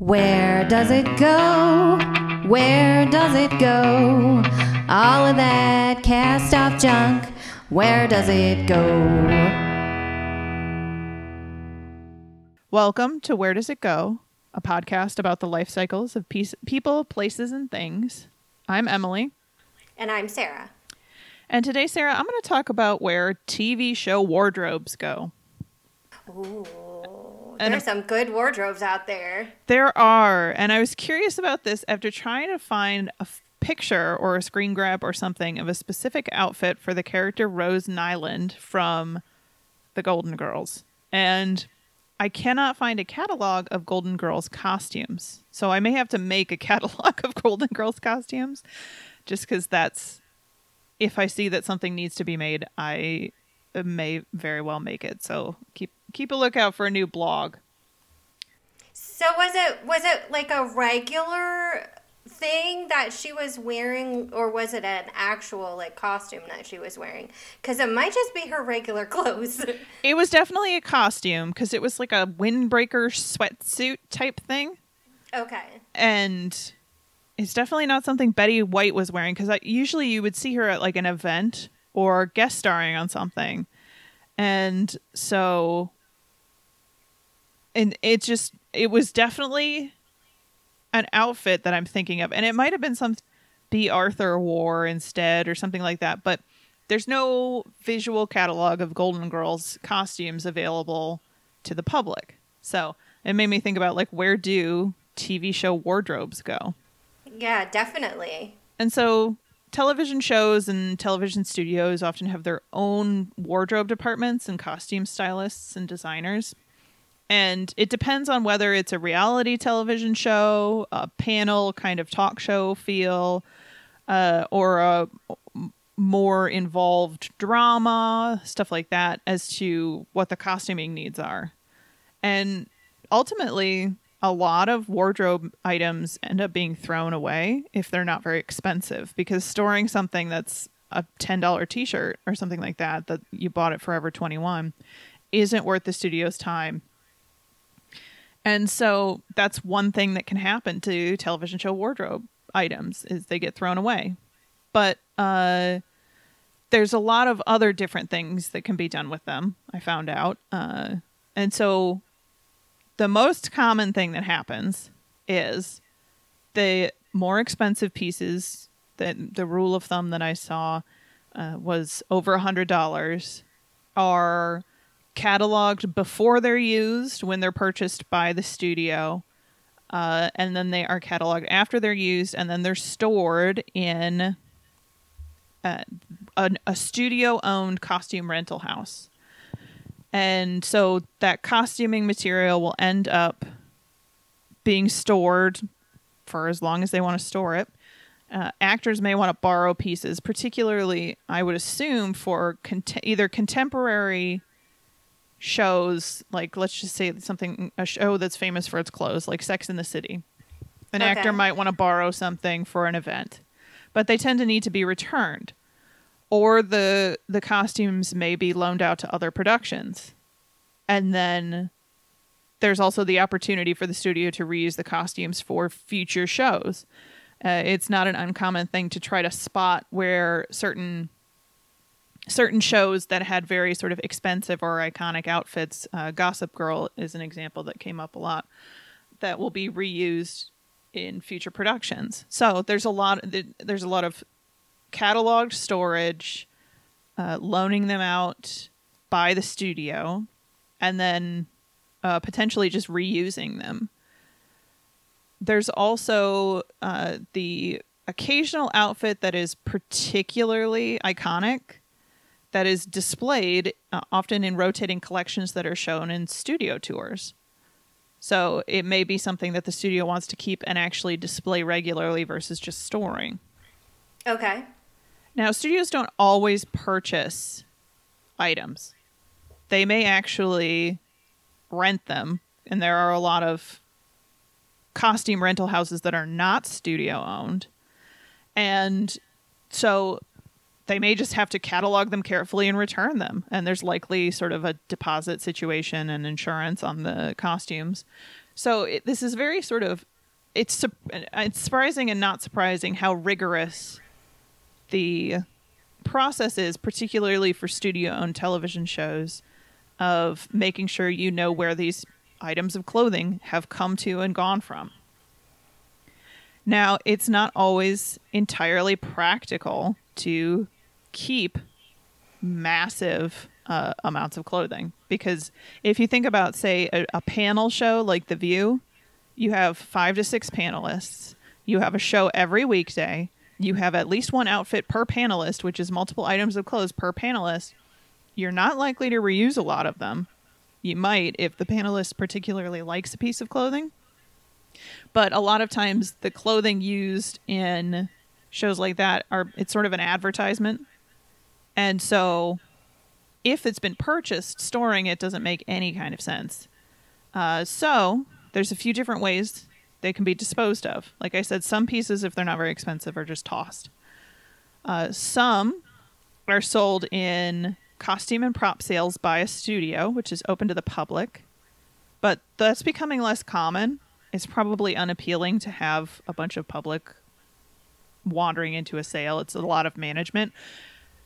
Where does it go? Where does it go? All of that cast off junk, where does it go? Welcome to Where Does It Go, a podcast about the life cycles of peace, people, places, and things. I'm Emily. And I'm Sarah. And today, Sarah, I'm going to talk about where TV show wardrobes go. Ooh, And there's some good wardrobes out there. There are. And I was curious about this after trying to find a f- picture or a screen grab or something of a specific outfit for the character Rose Nylund from The Golden Girls. And I cannot find a catalog of Golden Girls costumes. So I may have to make a catalog of Golden Girls costumes just because that's if I see that something needs to be made, I may very well make it. So keep keep a lookout for a new blog. So was it was it like a regular thing that she was wearing or was it an actual like costume that she was wearing? Cuz it might just be her regular clothes. It was definitely a costume because it was like a windbreaker sweatsuit type thing, okay. and it's definitely not something Betty White was wearing because usually you would see her at like an event or guest starring on something, and so, and it just it was definitely an outfit that I'm thinking of, and it might have been some Bea Arthur wore instead or something like that, but there's no visual catalog of Golden Girls costumes available to the public. So it made me think about like where do TV show wardrobes go? Yeah, definitely. And so television shows and television studios often have their own wardrobe departments and costume stylists and designers. And it depends on whether it's a reality television show, a panel kind of talk show feel, uh, or a more involved drama, stuff like that, as to what the costuming needs are. And ultimately, a lot of wardrobe items end up being thrown away if they're not very expensive because storing something that's a $10 t-shirt or something like that that you bought at Forever 21 isn't worth the studio's time. And so that's one thing that can happen to television show wardrobe items is they get thrown away. But uh there's a lot of other different things that can be done with them, I found out. Uh and so the most common thing that happens is the more expensive pieces that the rule of thumb that I saw uh, was over a hundred dollars are cataloged before they're used when they're purchased by the studio uh, and then they are cataloged after they're used and then they're stored in uh, a, a studio owned costume rental house and so that costuming material will end up being stored for as long as they want to store it. Uh, actors may want to borrow pieces, particularly, I would assume, for cont- either contemporary shows, like let's just say something, a show that's famous for its clothes, like Sex in the City. An Okay. actor might want to borrow something for an event, but they tend to need to be returned or the the costumes may be loaned out to other productions. And then there's also the opportunity for the studio to reuse the costumes for future shows. Uh, it's not an uncommon thing to try to spot where certain certain shows that had very sort of expensive or iconic outfits uh, gossip girl is an example that came up a lot that will be reused in future productions. So there's a lot there's a lot of cataloged storage, uh, loaning them out by the studio, and then uh, potentially just reusing them. There's also uh, the occasional outfit that is particularly iconic that is displayed uh, often in rotating collections that are shown in studio tours. So it may be something that the studio wants to keep and actually display regularly versus just storing. Okay. Now, studios don't always purchase items. They may actually rent them, and there are a lot of costume rental houses that are not studio owned. And so they may just have to catalog them carefully and return them. And there's likely sort of a deposit situation and insurance on the costumes. So it, this is very sort of it's it's surprising and not surprising how rigorous the process is, particularly for studio-owned television shows, of making sure you know where these items of clothing have come to and gone from. Now, it's not always entirely practical to keep massive uh, amounts of clothing because if you think about, say, a, a panel show like The View, you have five to six panelists. You have a show every weekday. You have at least one outfit per panelist, which is multiple items of clothes per panelist. You're not likely to reuse a lot of them. You might if the panelist particularly likes a piece of clothing. But a lot of times the clothing used in shows like that are it's sort of an advertisement. And so if it's been purchased, storing it doesn't make any kind of sense. Uh, so there's a few different ways they can be disposed of. Like I said, some pieces, if they're not very expensive, are just tossed. Uh, some are sold in costume and prop sales by a studio, which is open to the public. But that's becoming less common. It's probably unappealing to have a bunch of public wandering into a sale. It's a lot of management.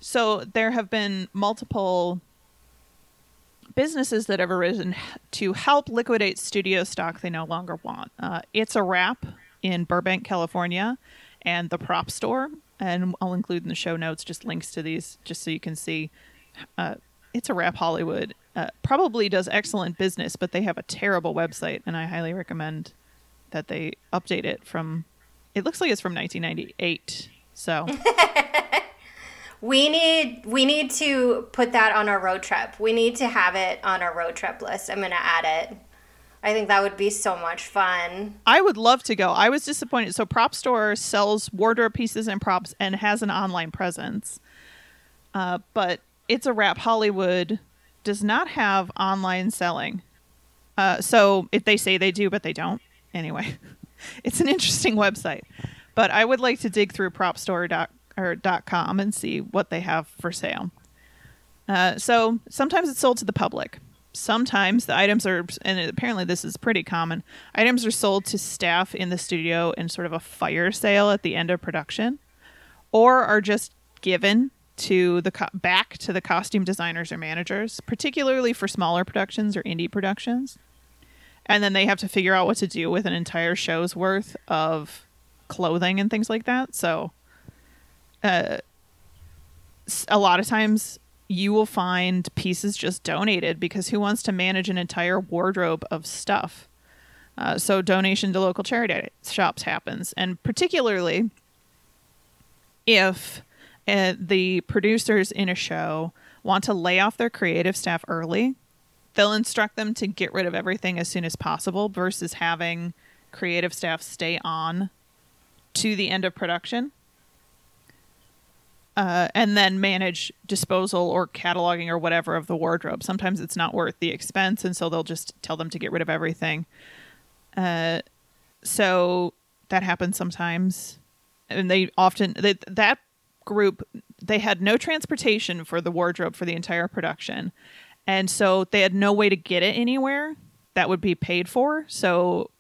So there have been multiple businesses that have arisen to help liquidate studio stock they no longer want. Uh, it's a wrap in Burbank, California, and the prop store. And I'll include in the show notes just links to these just so you can see. Uh, it's a wrap Hollywood. Uh, probably does excellent business, but they have a terrible website, and I highly recommend that they update it from. It looks like it's from 1998. So We need we need to put that on our road trip. We need to have it on our road trip list. I'm gonna add it. I think that would be so much fun. I would love to go. I was disappointed. So Prop Store sells wardrobe pieces and props and has an online presence. Uh, but it's a wrap Hollywood does not have online selling. Uh, so if they say they do, but they don't. Anyway, it's an interesting website. But I would like to dig through propstore.com or dot .com and see what they have for sale. Uh, so sometimes it's sold to the public. Sometimes the items are, and apparently this is pretty common. Items are sold to staff in the studio in sort of a fire sale at the end of production, or are just given to the co- back to the costume designers or managers, particularly for smaller productions or indie productions. And then they have to figure out what to do with an entire show's worth of clothing and things like that. So a lot of times you will find pieces just donated because who wants to manage an entire wardrobe of stuff? Uh, so donation to local charity shops happens, and particularly if uh, the producers in a show want to lay off their creative staff early, they'll instruct them to get rid of everything as soon as possible versus having creative staff stay on to the end of production uh, and then manage disposal or cataloging or whatever of the wardrobe. Sometimes it's not worth the expense, and so they'll just tell them to get rid of everything. Uh, so that happens sometimes, and they often they, that group they had no transportation for the wardrobe for the entire production, and so they had no way to get it anywhere that would be paid for. So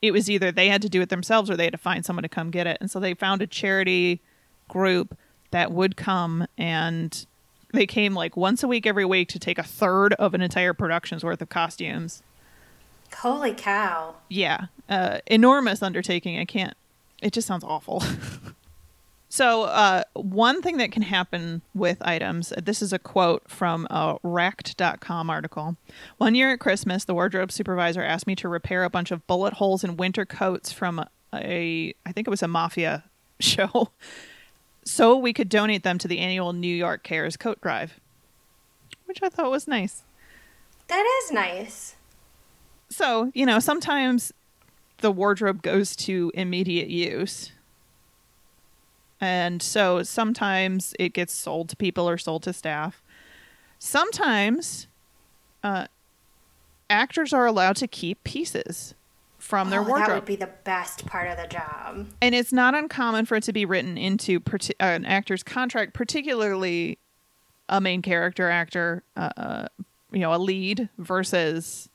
it was either they had to do it themselves or they had to find someone to come get it, and so they found a charity group that would come and they came like once a week every week to take a third of an entire production's worth of costumes. Holy cow. Yeah. Uh, enormous undertaking. I can't, it just sounds awful. so, uh, one thing that can happen with items this is a quote from a racked.com article. One year at Christmas, the wardrobe supervisor asked me to repair a bunch of bullet holes in winter coats from a, I think it was a mafia show so we could donate them to the annual New York Cares coat drive, which I thought was nice. That is nice. So, you know, sometimes the wardrobe goes to immediate use. And so sometimes it gets sold to people or sold to staff. Sometimes uh, actors are allowed to keep pieces from their oh, wardrobe. That would be the best part of the job. And it's not uncommon for it to be written into uh, an actor's contract, particularly a main character actor, uh, uh, you know, a lead versus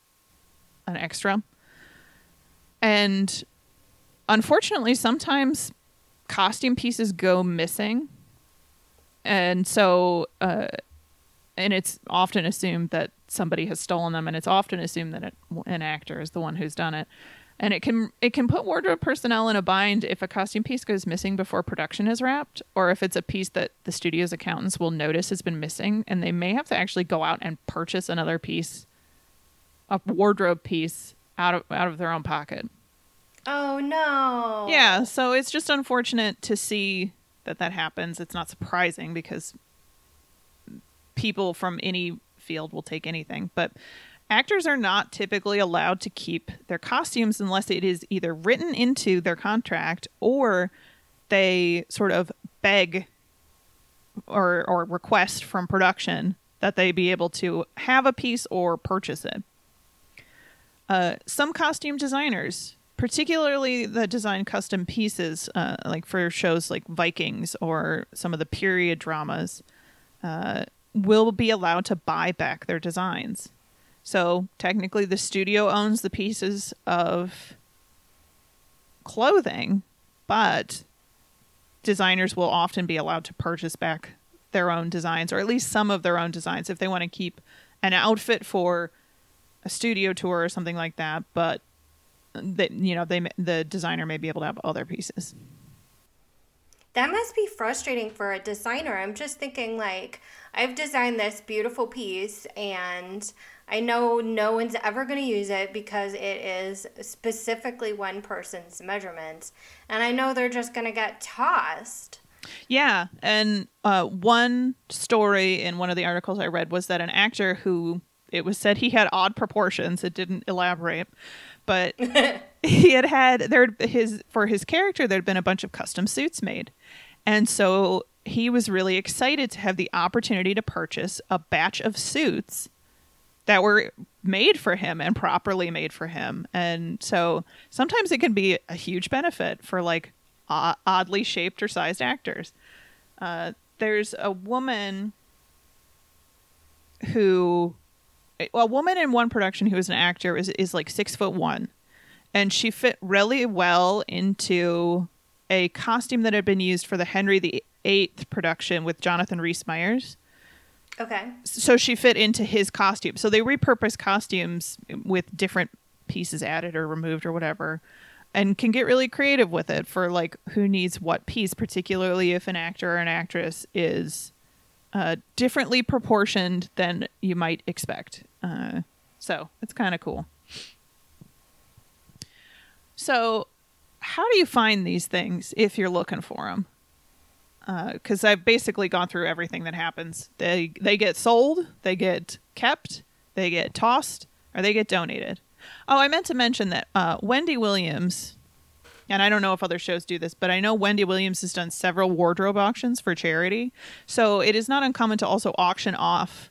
an extra. and unfortunately, sometimes costume pieces go missing, and so uh, and it's often assumed that somebody has stolen them, and it's often assumed that it, an actor is the one who's done it. And it can it can put wardrobe personnel in a bind if a costume piece goes missing before production is wrapped, or if it's a piece that the studio's accountants will notice has been missing, and they may have to actually go out and purchase another piece, a wardrobe piece out of out of their own pocket. Oh no. Yeah, so it's just unfortunate to see that that happens. It's not surprising because people from any field will take anything, but actors are not typically allowed to keep their costumes unless it is either written into their contract or they sort of beg or or request from production that they be able to have a piece or purchase it. Uh, some costume designers, particularly that design custom pieces, uh, like for shows like Vikings or some of the period dramas, uh, will be allowed to buy back their designs. So technically, the studio owns the pieces of clothing, but designers will often be allowed to purchase back their own designs, or at least some of their own designs, if they want to keep an outfit for a studio tour or something like that. But that you know, they the designer may be able to have other pieces. That must be frustrating for a designer. I'm just thinking like I've designed this beautiful piece and I know no one's ever going to use it because it is specifically one person's measurements. And I know they're just going to get tossed. Yeah. And uh, one story in one of the articles I read was that an actor who it was said he had odd proportions, it didn't elaborate, but he had had there his for his character there'd been a bunch of custom suits made. And so he was really excited to have the opportunity to purchase a batch of suits that were made for him and properly made for him. And so sometimes it can be a huge benefit for like oddly shaped or sized actors. Uh, there's a woman who, a woman in one production who is an actor is, is like six foot one. And she fit really well into a costume that had been used for the Henry VIII production with Jonathan Rhys Meyers. Okay. So she fit into his costume. So they repurpose costumes with different pieces added or removed or whatever and can get really creative with it for like who needs what piece, particularly if an actor or an actress is uh, differently proportioned than you might expect. Uh, so it's kind of cool. So, how do you find these things if you're looking for them? Because uh, I've basically gone through everything that happens. They they get sold, they get kept, they get tossed, or they get donated. Oh, I meant to mention that uh, Wendy Williams, and I don't know if other shows do this, but I know Wendy Williams has done several wardrobe auctions for charity. So it is not uncommon to also auction off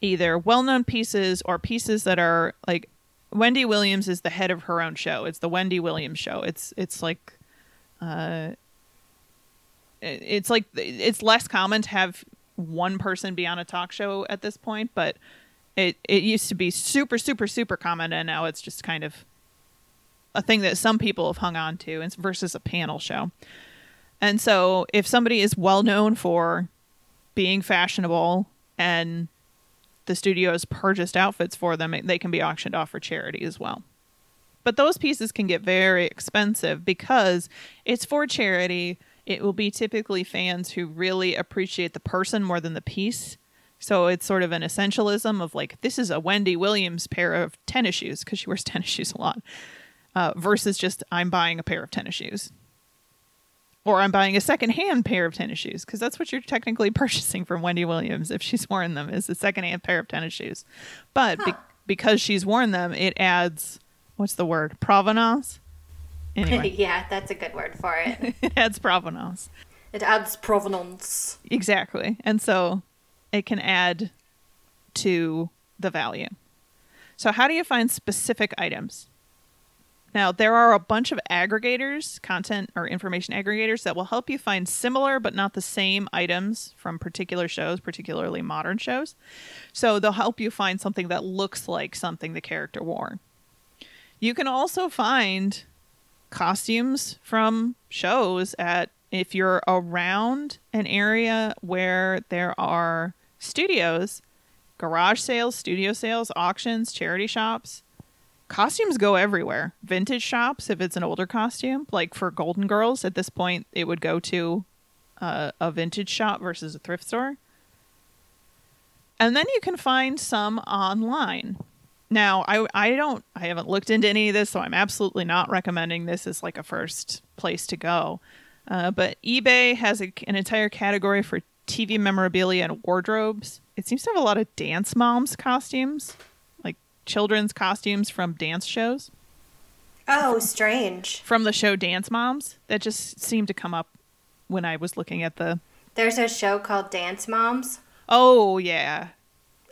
either well-known pieces or pieces that are like Wendy Williams is the head of her own show. It's the Wendy Williams show. It's it's like uh, it's like it's less common to have one person be on a talk show at this point, but it it used to be super super super common, and now it's just kind of a thing that some people have hung on to, and versus a panel show. And so, if somebody is well known for being fashionable and the studio has purchased outfits for them, they can be auctioned off for charity as well. But those pieces can get very expensive because it's for charity it will be typically fans who really appreciate the person more than the piece. So it's sort of an essentialism of like, this is a Wendy Williams pair of tennis shoes because she wears tennis shoes a lot, uh, versus just I'm buying a pair of tennis shoes. Or I'm buying a secondhand pair of tennis shoes because that's what you're technically purchasing from Wendy Williams if she's worn them is a secondhand pair of tennis shoes. But huh. be- because she's worn them, it adds what's the word provenance Anyway. yeah, that's a good word for it. it adds provenance. It adds provenance. Exactly. And so it can add to the value. So, how do you find specific items? Now, there are a bunch of aggregators, content or information aggregators, that will help you find similar but not the same items from particular shows, particularly modern shows. So, they'll help you find something that looks like something the character wore. You can also find costumes from shows at if you're around an area where there are studios, garage sales, studio sales, auctions, charity shops. Costumes go everywhere. Vintage shops, if it's an older costume, like for Golden Girls, at this point, it would go to uh, a vintage shop versus a thrift store. And then you can find some online. Now, I I don't I haven't looked into any of this, so I'm absolutely not recommending this as like a first place to go. Uh, but eBay has a, an entire category for TV memorabilia and wardrobes. It seems to have a lot of dance moms costumes, like children's costumes from dance shows. Oh, strange. From the show Dance Moms, that just seemed to come up when I was looking at the. There's a show called Dance Moms. Oh yeah,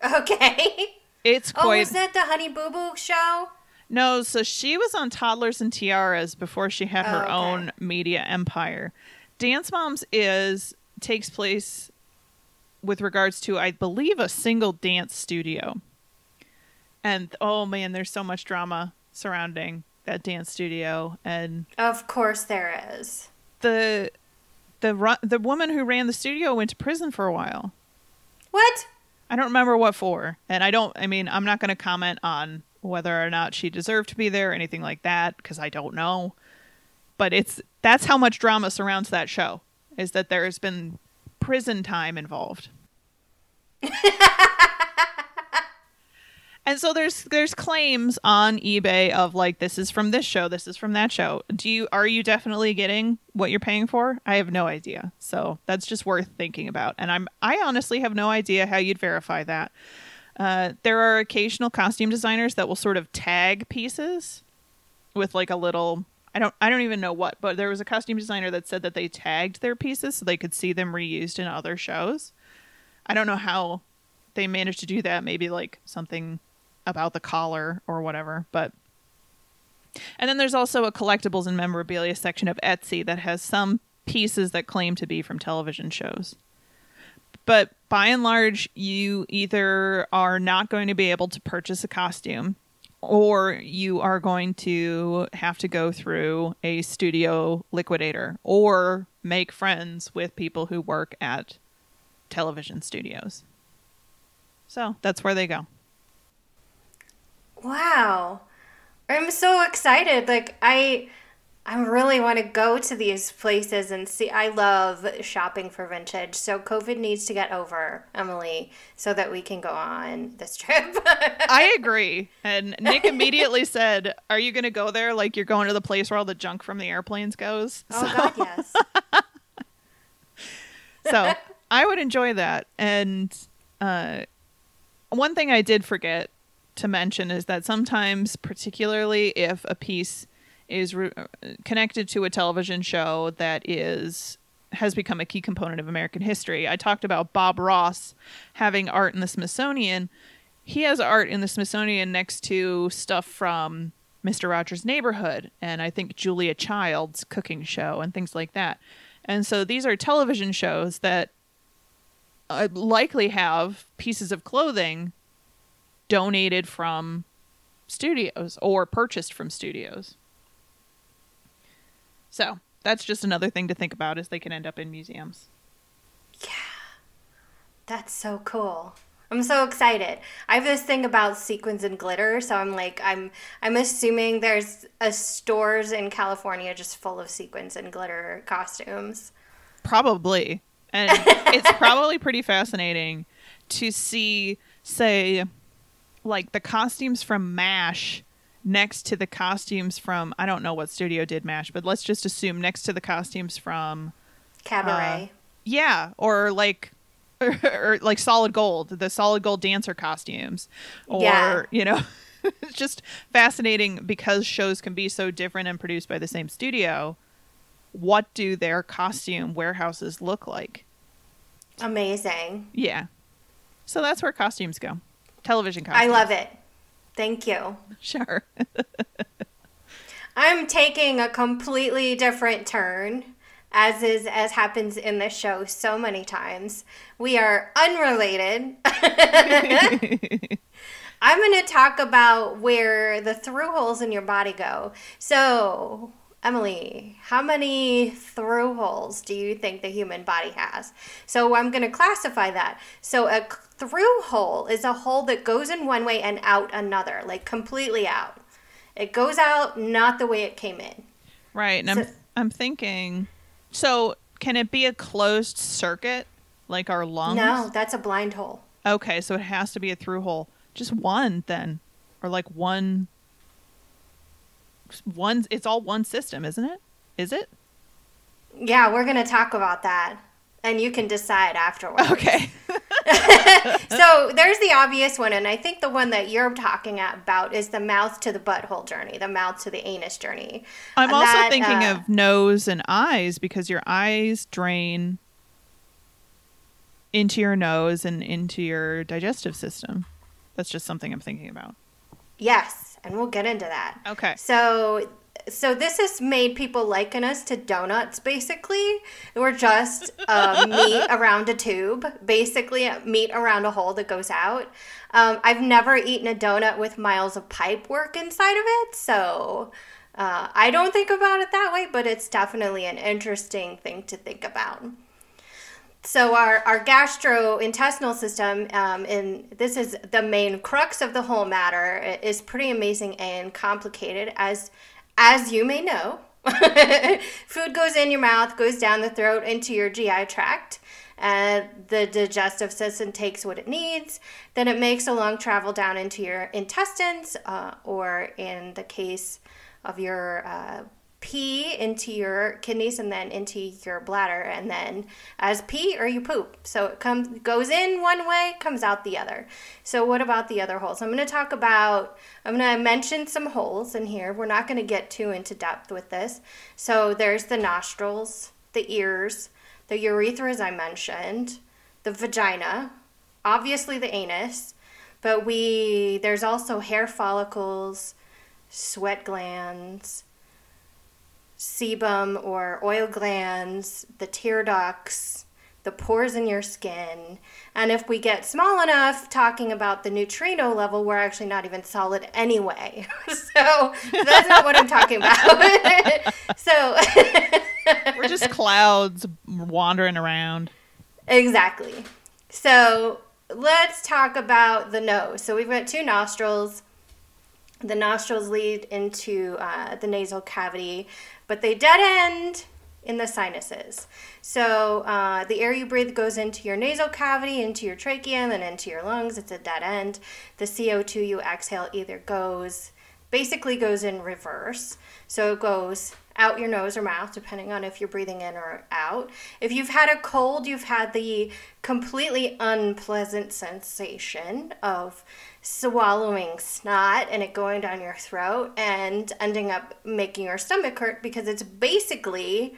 Okay. It's quite. Oh, was that the Honey Boo Boo show? No, so she was on Toddlers and Tiaras before she had her Oh, okay. own media empire. Dance Moms is takes place with regards to I believe a single dance studio. And oh man, there's so much drama surrounding that dance studio and Of course there is. the the the woman who ran the studio went to prison for a while. What? I don't remember what for. And I don't, I mean, I'm not going to comment on whether or not she deserved to be there or anything like that because I don't know. But it's, that's how much drama surrounds that show is that there has been prison time involved. and so there's there's claims on eBay of like this is from this show, this is from that show. Do you are you definitely getting what you're paying for? I have no idea. So that's just worth thinking about. And I'm I honestly have no idea how you'd verify that. Uh, there are occasional costume designers that will sort of tag pieces with like a little I don't I don't even know what, but there was a costume designer that said that they tagged their pieces so they could see them reused in other shows. I don't know how they managed to do that. Maybe like something about the collar or whatever, but and then there's also a collectibles and memorabilia section of Etsy that has some pieces that claim to be from television shows. But by and large, you either are not going to be able to purchase a costume or you are going to have to go through a studio liquidator or make friends with people who work at television studios. So that's where they go. Wow. I'm so excited. Like I I really want to go to these places and see I love shopping for vintage. So COVID needs to get over, Emily, so that we can go on this trip. I agree. And Nick immediately said, Are you going to go there like you're going to the place where all the junk from the airplanes goes? oh god, yes. so I would enjoy that. And uh, one thing I did forget to mention is that sometimes, particularly if a piece is re- connected to a television show that is has become a key component of American history. I talked about Bob Ross having art in the Smithsonian. He has art in the Smithsonian next to stuff from Mr. Rogers' Neighborhood and I think Julia Child's cooking show and things like that. And so these are television shows that uh, likely have pieces of clothing donated from studios or purchased from studios. So that's just another thing to think about is they can end up in museums. Yeah. That's so cool. I'm so excited. I have this thing about sequins and glitter, so I'm like I'm I'm assuming there's a stores in California just full of sequins and glitter costumes. Probably. And it's probably pretty fascinating to see, say, like the costumes from MASH next to the costumes from, I don't know what studio did MASH, but let's just assume next to the costumes from, Cabaret. Uh, yeah, or like. Or, or like solid gold, the solid gold dancer costumes, or Yeah. you know, it's just fascinating because shows can be so different and produced by the same studio. What do their costume warehouses look like? Amazing. Yeah. So that's where costumes go. Television I love it. Thank you. Sure. I'm taking a completely different turn, as is as happens in this show so many times. We are unrelated. I'm going to talk about where the through holes in your body go. So, Emily, how many through holes do you think the human body has? So I'm going to classify that. So a through hole is a hole that goes in one way and out another, like completely out. It goes out not the way it came in. Right. And So- I'm I'm thinking so can it be a closed circuit like our lungs? No, that's a blind hole. Okay, so it has to be a through hole. Just one then. Or like one one it's all one system, isn't it? Is it? Yeah, we're going to talk about that. And you can decide afterwards. Okay. so there's the obvious one, and I think the one that you're talking about is the mouth to the butthole journey, the mouth to the anus journey. I'm And also that, thinking uh, of nose and eyes because your eyes drain into your nose and into your digestive system. That's just something I'm thinking about. Yes, and we'll get into that. Okay. So so this has made people liken us to donuts basically. We're just uh, meat around a tube, basically meat around a hole that goes out. Um, I've never eaten a donut with miles of pipe work inside of it, so uh, I don't think about it that way, but it's definitely an interesting thing to think about. So our, our gastrointestinal system, um, and this is the main crux of the whole matter, is pretty amazing and complicated, as as you may know. Food goes in your mouth, goes down the throat into your GI tract. And the digestive system takes what it needs. Then it makes a long travel down into your intestines, uh, or in the case of your uh, pee into your kidneys and then into your bladder and then as pee or you poop. So it comes goes in one way comes out the other. So what about the other holes? I'm going to talk about i'm going to mention some holes in here. We're not going to get too into depth with this. So there's the nostrils the ears the urethra as i mentioned the vagina obviously the anus but we there's also hair follicles sweat glands sebum or oil glands, the tear ducts, the pores in your skin. And if we get small enough talking about the neutrino level, we're actually not even solid anyway. so that's not what I'm talking about. so We're just clouds wandering around. Exactly. So let's talk about the nose. So we've got two nostrils. The nostrils lead into uh, the nasal cavity, but they dead end in the sinuses. So uh, the air you breathe goes into your nasal cavity, into your trachea, and then into your lungs. It's a dead end. The CO2 you exhale either goes, basically goes in reverse. So it goes out your nose or mouth, depending on if you're breathing in or out. If you've had a cold, you've had the completely unpleasant sensation of swallowing snot and it going down your throat and ending up making your stomach hurt because it's basically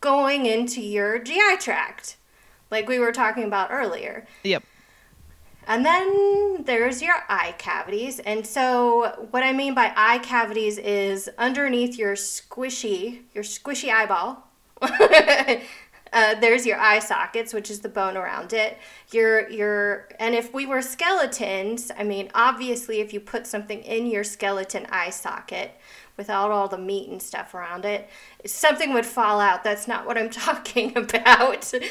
going into your GI tract, like we were talking about earlier. Yep. And then there's your eye cavities. And so what I mean by eye cavities is underneath your squishy, your squishy eyeball. uh, there's your eye sockets, which is the bone around it. Your your and if we were skeletons, I mean, obviously, if you put something in your skeleton eye socket without all the meat and stuff around it, something would fall out. That's not what I'm talking about.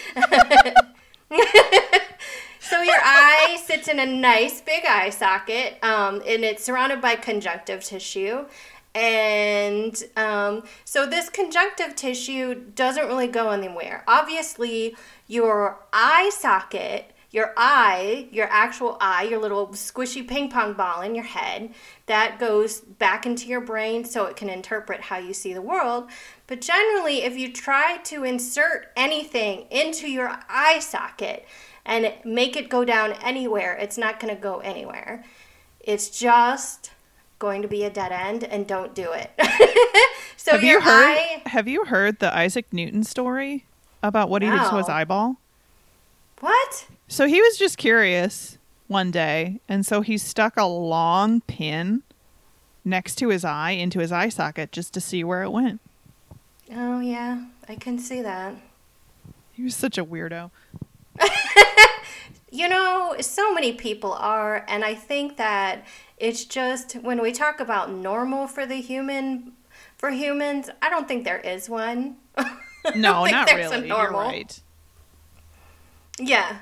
So your eye sits in a nice big eye socket, um, and it's surrounded by conjunctive tissue. And um, so this conjunctive tissue doesn't really go anywhere. Obviously, your eye socket, your eye, your actual eye, your little squishy ping pong ball in your head, that goes back into your brain so it can interpret how you see the world. But generally, if you try to insert anything into your eye socket, and make it go down anywhere, it's not going to go anywhere. It's just going to be a dead end, and don't do it. so have your you heard eye, have you heard the Isaac Newton story about what he did to his eyeball? What? So he was just curious one day, and so he stuck a long pin next to his eye into his eye socket just to see where it went. Oh yeah, I can see that. He was such a weirdo. You know, so many people are, and I think that it's just when we talk about normal for the human For humans, I don't think there is one. no, not really. You're right. Yeah.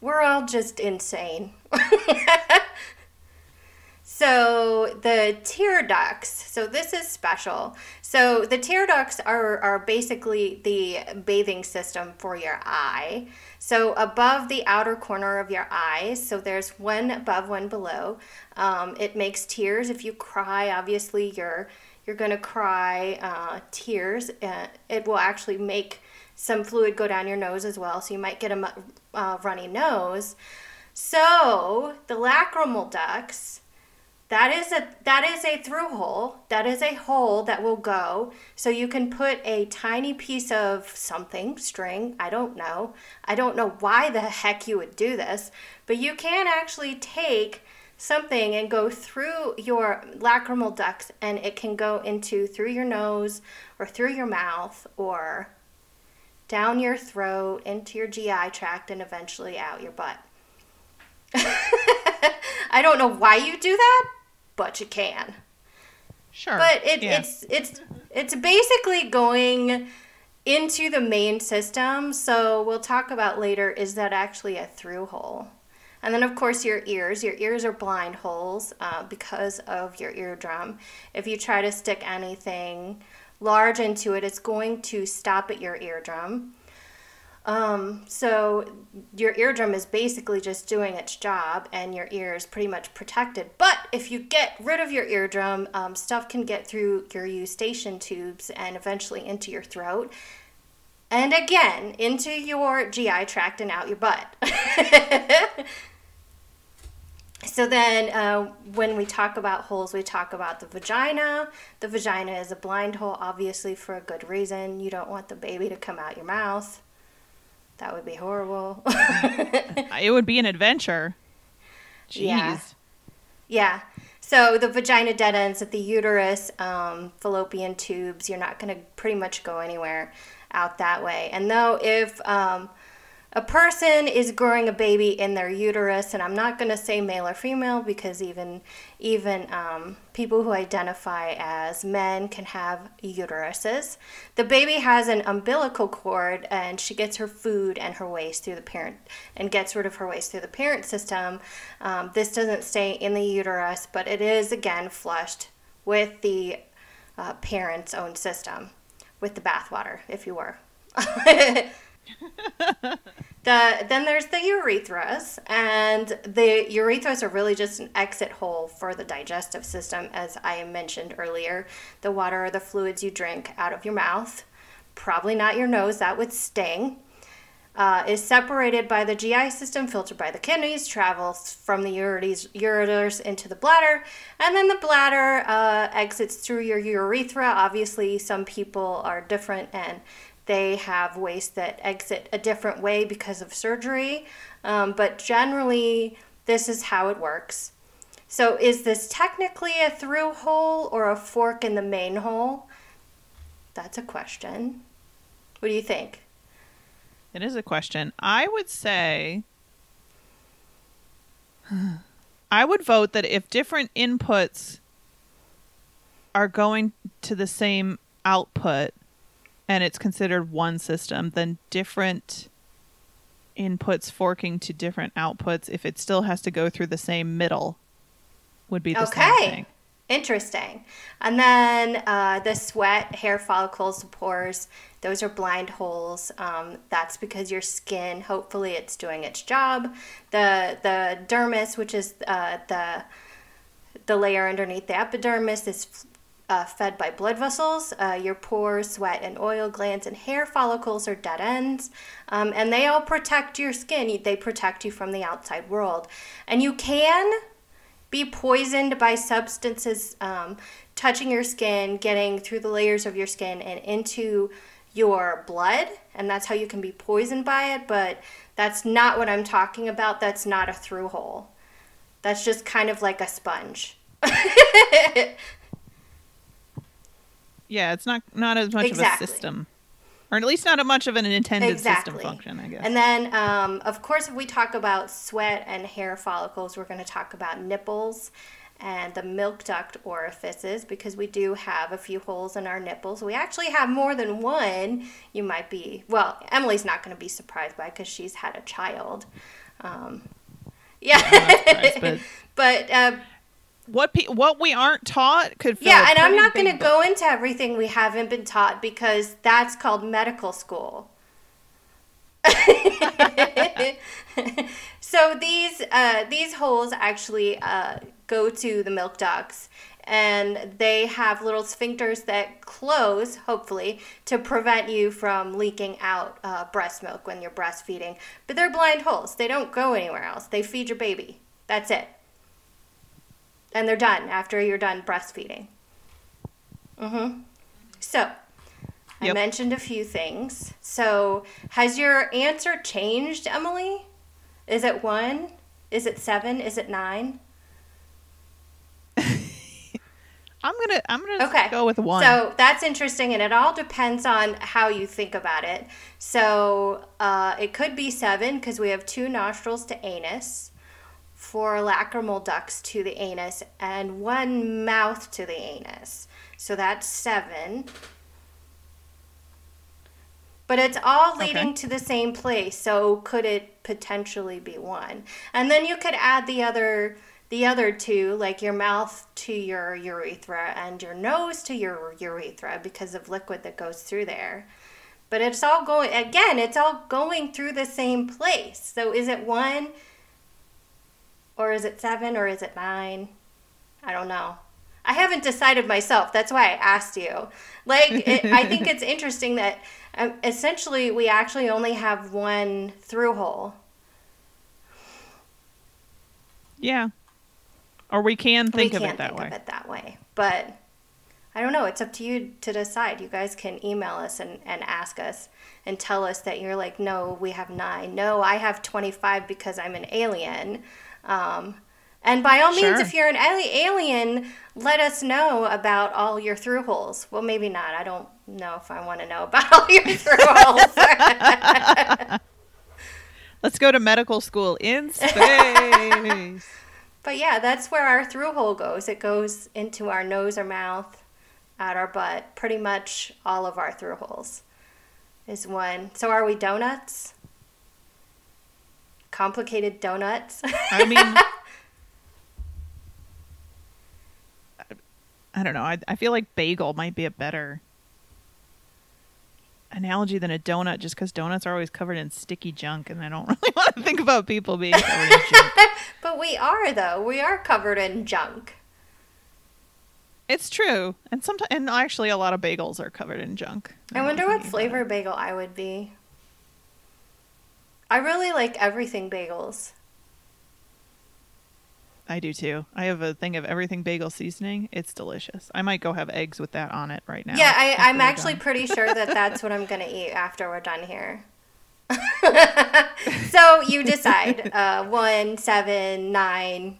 We're all just insane. so the tear ducts. So this is special. So the tear ducts are, are basically the bathing system for your eye. So above the outer corner of your eyes, so there's one above, one below. Um, it makes tears. If you cry, obviously you're you're gonna cry uh, tears. Uh, it will actually make some fluid go down your nose as well, so you might get a uh, runny nose. So the lacrimal ducts, that is a that is a through hole. That is a hole that will go. So you can put a tiny piece of something, string, I don't know. I don't know why the heck you would do this, but you can actually take something and go through your lacrimal ducts and it can go into through your nose or through your mouth or down your throat, into your GI tract, and eventually out your butt. I don't know why you do that, but you can. Sure. But it, yeah. it's it's it's basically going into the main system. So we'll talk about later. Is that actually a through hole? And then, of course, your ears. Your ears are blind holes uh, because of your eardrum. If you try to stick anything large into it, it's going to stop at your eardrum. Um, so your eardrum is basically just doing its job, and your ear is pretty much protected. But if you get rid of your eardrum, um, stuff can get through your eustachian tubes and eventually into your throat, and again into your GI tract and out your butt. So then, uh, when we talk about holes, we talk about the vagina. The vagina is a blind hole, obviously, for a good reason. You don't want the baby to come out your mouth. That would be horrible. it would be an adventure. Jeez. Yeah. Yeah. So the vagina dead ends at the uterus, um, fallopian tubes. You're not going to pretty much go anywhere out that way. And though if um, a person is growing a baby in their uterus and i'm not going to say male or female because even even um, people who identify as men can have uteruses the baby has an umbilical cord and she gets her food and her waste through the parent and gets rid of her waste through the parent system um, this doesn't stay in the uterus but it is again flushed with the uh, parent's own system with the bathwater if you were the then there's the urethras, and the urethras are really just an exit hole for the digestive system, as I mentioned earlier. The water or the fluids you drink out of your mouth, probably not your nose, that would sting. Uh, is separated by the GI system, filtered by the kidneys, travels from the ureters into the bladder, and then the bladder uh, exits through your urethra. Obviously, some people are different and they have waste that exit a different way because of surgery, um, but generally, this is how it works. So, is this technically a through hole or a fork in the main hole? That's a question. What do you think? It is a question. I would say I would vote that if different inputs are going to the same output, and it's considered one system, then different inputs forking to different outputs, if it still has to go through the same middle, would be the okay. same thing. Interesting. And then uh, the sweat, hair follicles, pores, those are blind holes. Um, that's because your skin, hopefully, it's doing its job. The the dermis, which is uh, the the layer underneath the epidermis, is uh, fed by blood vessels. Uh, your pores, sweat, and oil glands and hair follicles are dead ends. Um, and they all protect your skin, they protect you from the outside world. And you can be poisoned by substances um, touching your skin, getting through the layers of your skin and into your blood. And that's how you can be poisoned by it. But that's not what I'm talking about. That's not a through hole. That's just kind of like a sponge. Yeah, it's not not as much exactly. of a system, or at least not a much of an intended exactly. system function, I guess. And then, um, of course, if we talk about sweat and hair follicles, we're going to talk about nipples and the milk duct orifices because we do have a few holes in our nipples. We actually have more than one. You might be, well, Emily's not going to be surprised by because she's had a child. Um, yeah. surprised, but- but uh, What pe- what we aren't taught could fill yeah, a and I'm not going to go into everything we haven't been taught because that's called medical school. so these uh, these holes actually uh, go to the milk ducts, and they have little sphincters that close, hopefully, to prevent you from leaking out uh, breast milk when you're breastfeeding. But they're blind holes; they don't go anywhere else. They feed your baby. That's it, and they're done after you're done breastfeeding. Mm-hmm. So. I Yep. mentioned a few things. So, has your answer changed, Emily? Is it one? Is it seven? Is it nine? I'm gonna I'm gonna Okay. go with one. So that's interesting, and it all depends on how you think about it. So uh, it could be seven because we have two nostrils to anus, four lacrimal ducts to the anus, and one mouth to the anus. So that's seven. But it's all leading Okay. to the same place. So could it potentially be one? And then you could add the other the other two, like your mouth to your urethra and your nose to your urethra because of liquid that goes through there. But it's all going again, it's all going through the same place. So is it one or is it seven or is it nine? I don't know. I haven't decided myself. That's why I asked you. Like, it, I think it's interesting that um, essentially we actually only have one through hole. yeah. Or we can think we of can't it that think way. of it that way. But I don't know. It's up to you to decide. You guys can email us and, and ask us and tell us that you're like, no, we have nine. No, I have 25 because I'm an alien. Um, and by all means, if you're an alien, let us know about all your through holes. Well, maybe not. I don't know if I want to know about all your through holes. Let's go to medical school in space. But yeah, that's where our through hole goes. It goes into our nose or mouth, out our butt. Pretty much all of our through holes is one. So are we donuts? Complicated donuts? I mean, I don't know. I, I feel like bagel might be a better analogy than a donut just because donuts are always covered in sticky junk and I don't really want to think about people being covered in junk. we are though. We are covered in junk. It's true. And sometimes, and actually, a lot of bagels are covered in junk. I Now wonder what flavor bagel I would be. I really like everything bagels. I do too. I have a thing of everything bagel seasoning. It's delicious. I might go have eggs with that on it right now. Yeah, I, I'm actually done. pretty sure that that's what I'm going to eat after we're done here. so you decide uh, one, seven, nine.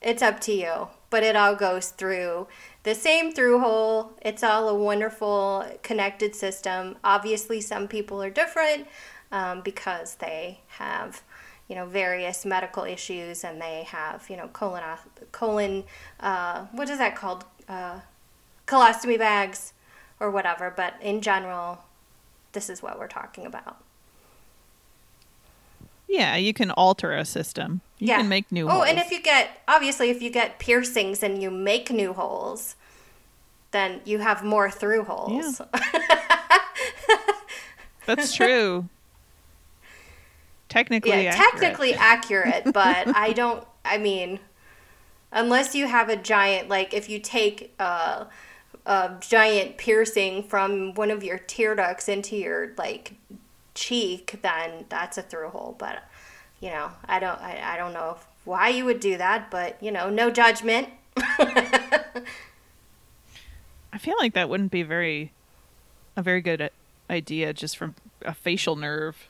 It's up to you. But it all goes through the same through hole. It's all a wonderful connected system. Obviously, some people are different um, because they have, you know, various medical issues and they have, you know, colon, colon, uh, what is that called? Uh, colostomy bags or whatever, but in general, this is what we're talking about. Yeah, you can alter a system. You yeah. can make new oh, holes. Oh, holes. and if you get obviously if you get piercings and you make new holes, then you have more through holes. That's true. Technically, yeah, accurate. technically accurate, but I don't. I mean, unless you have a giant, like if you take a, a giant piercing from one of your tear ducts into your like cheek, then that's a through hole. But you know, I don't. I, I don't know if, why you would do that, but you know, no judgment. I feel like that wouldn't be very a very good uh, idea just from a facial nerve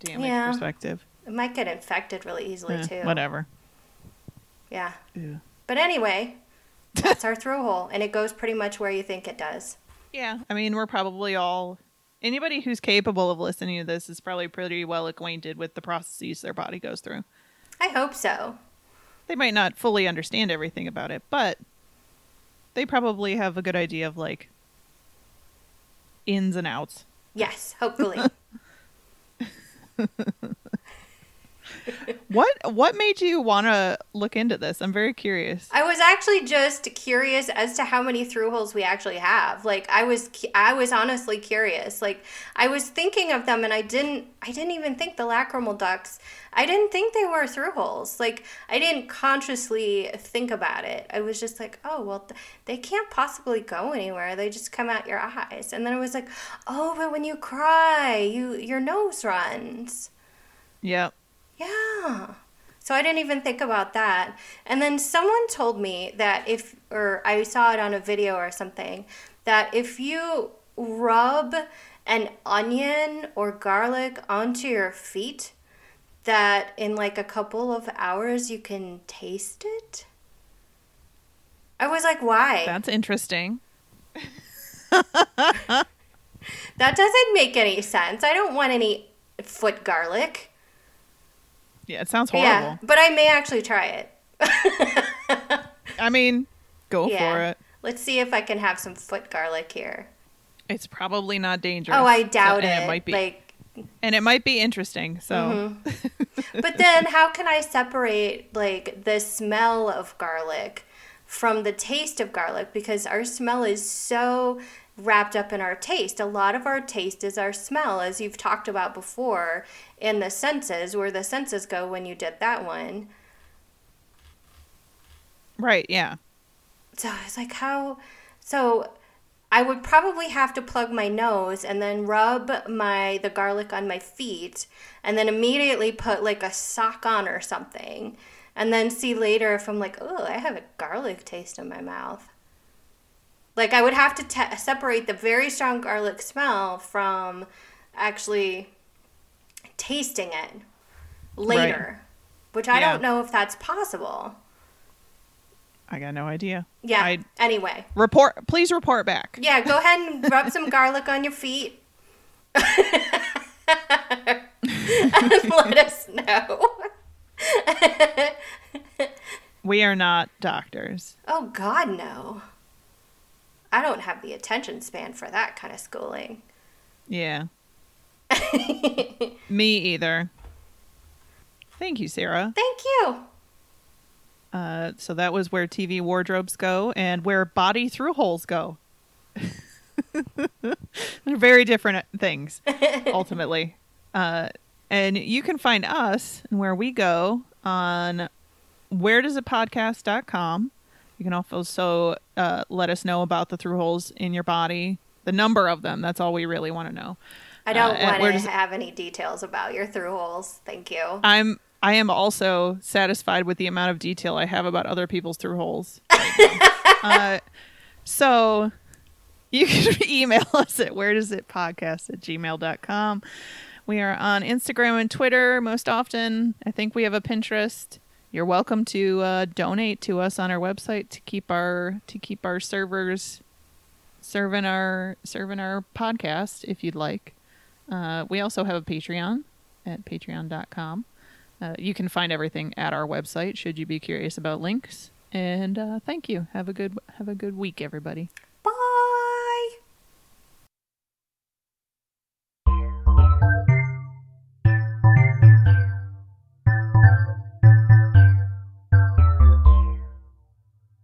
damage Yeah. perspective. it might get infected really easily Eh, too. whatever. Yeah. Ew. But anyway, that's our through hole, and it goes pretty much where you think it does. Yeah, I mean, we're probably all anybody who's capable of listening to this is probably pretty well acquainted with the processes their body goes through. I hope so. they might not fully understand everything about it, but they probably have a good idea of like ins and outs. Yes, hopefully. What what made you want to look into this? I'm very curious. I was actually just curious as to how many through holes we actually have. Like I was I was honestly curious. Like I was thinking of them and I didn't I didn't even think the lacrimal ducts. I didn't think they were through holes. Like I didn't consciously think about it. I was just like, "Oh, well th- they can't possibly go anywhere. They just come out your eyes." And then I was like, "Oh, but when you cry, you your nose runs." Yep. Yeah. So I didn't even think about that. And then someone told me that if, or I saw it on a video or something, that if you rub an onion or garlic onto your feet, that in like a couple of hours you can taste it. I was like, why? That's interesting. that doesn't make any sense. I don't want any foot garlic. Yeah, it sounds horrible. Yeah, but I may actually try it. I mean, go Yeah. for it. Let's see if I can have some foot garlic here. It's probably not dangerous. Oh, I doubt and it. it might be, Like, and it might be interesting. So, mm-hmm. but then how can I separate like the smell of garlic from the taste of garlic? Because our smell is so wrapped up in our taste. A lot of our taste is our smell, as you've talked about before in the senses, where the senses go when you did that one. right? Yeah. So I was like, how? So I would probably have to plug my nose and then rub my the garlic on my feet, and then immediately put like a sock on or something, and then see later if I'm like, oh, I have a garlic taste in my mouth. Like I would have to te- separate the very strong garlic smell from actually tasting it later, which I Yeah. don't know if that's possible. I got no idea. Yeah. I anyway. report. Please report back. Yeah, go ahead and rub some garlic on your feet. and let us know. We are not doctors. oh, God, no. I don't have the attention span for that kind of schooling. Yeah. Me either. Thank you, Sarah. Thank you. Uh, so that was where TV wardrobes go and where body through holes go. They're very different things, ultimately. Uh, and you can find us and where we go on where does it podcast.com. You can also uh, let us know about the through holes in your body, the number of them. That's all we really want to know. I don't Uh, want to have any details about your through holes. Thank you. I'm I am also satisfied with the amount of detail I have about other people's through holes. uh, so you can email us at where does it podcast at gmail.com. We are on Instagram and Twitter most often. I think we have a Pinterest. You're welcome to uh, donate to us on our website to keep our to keep our servers serving our serving our podcast if you'd like. Uh, we also have a Patreon at patreon.com. Uh, you can find everything at our website should you be curious about links. And uh, thank you. Have a good have a good week, everybody.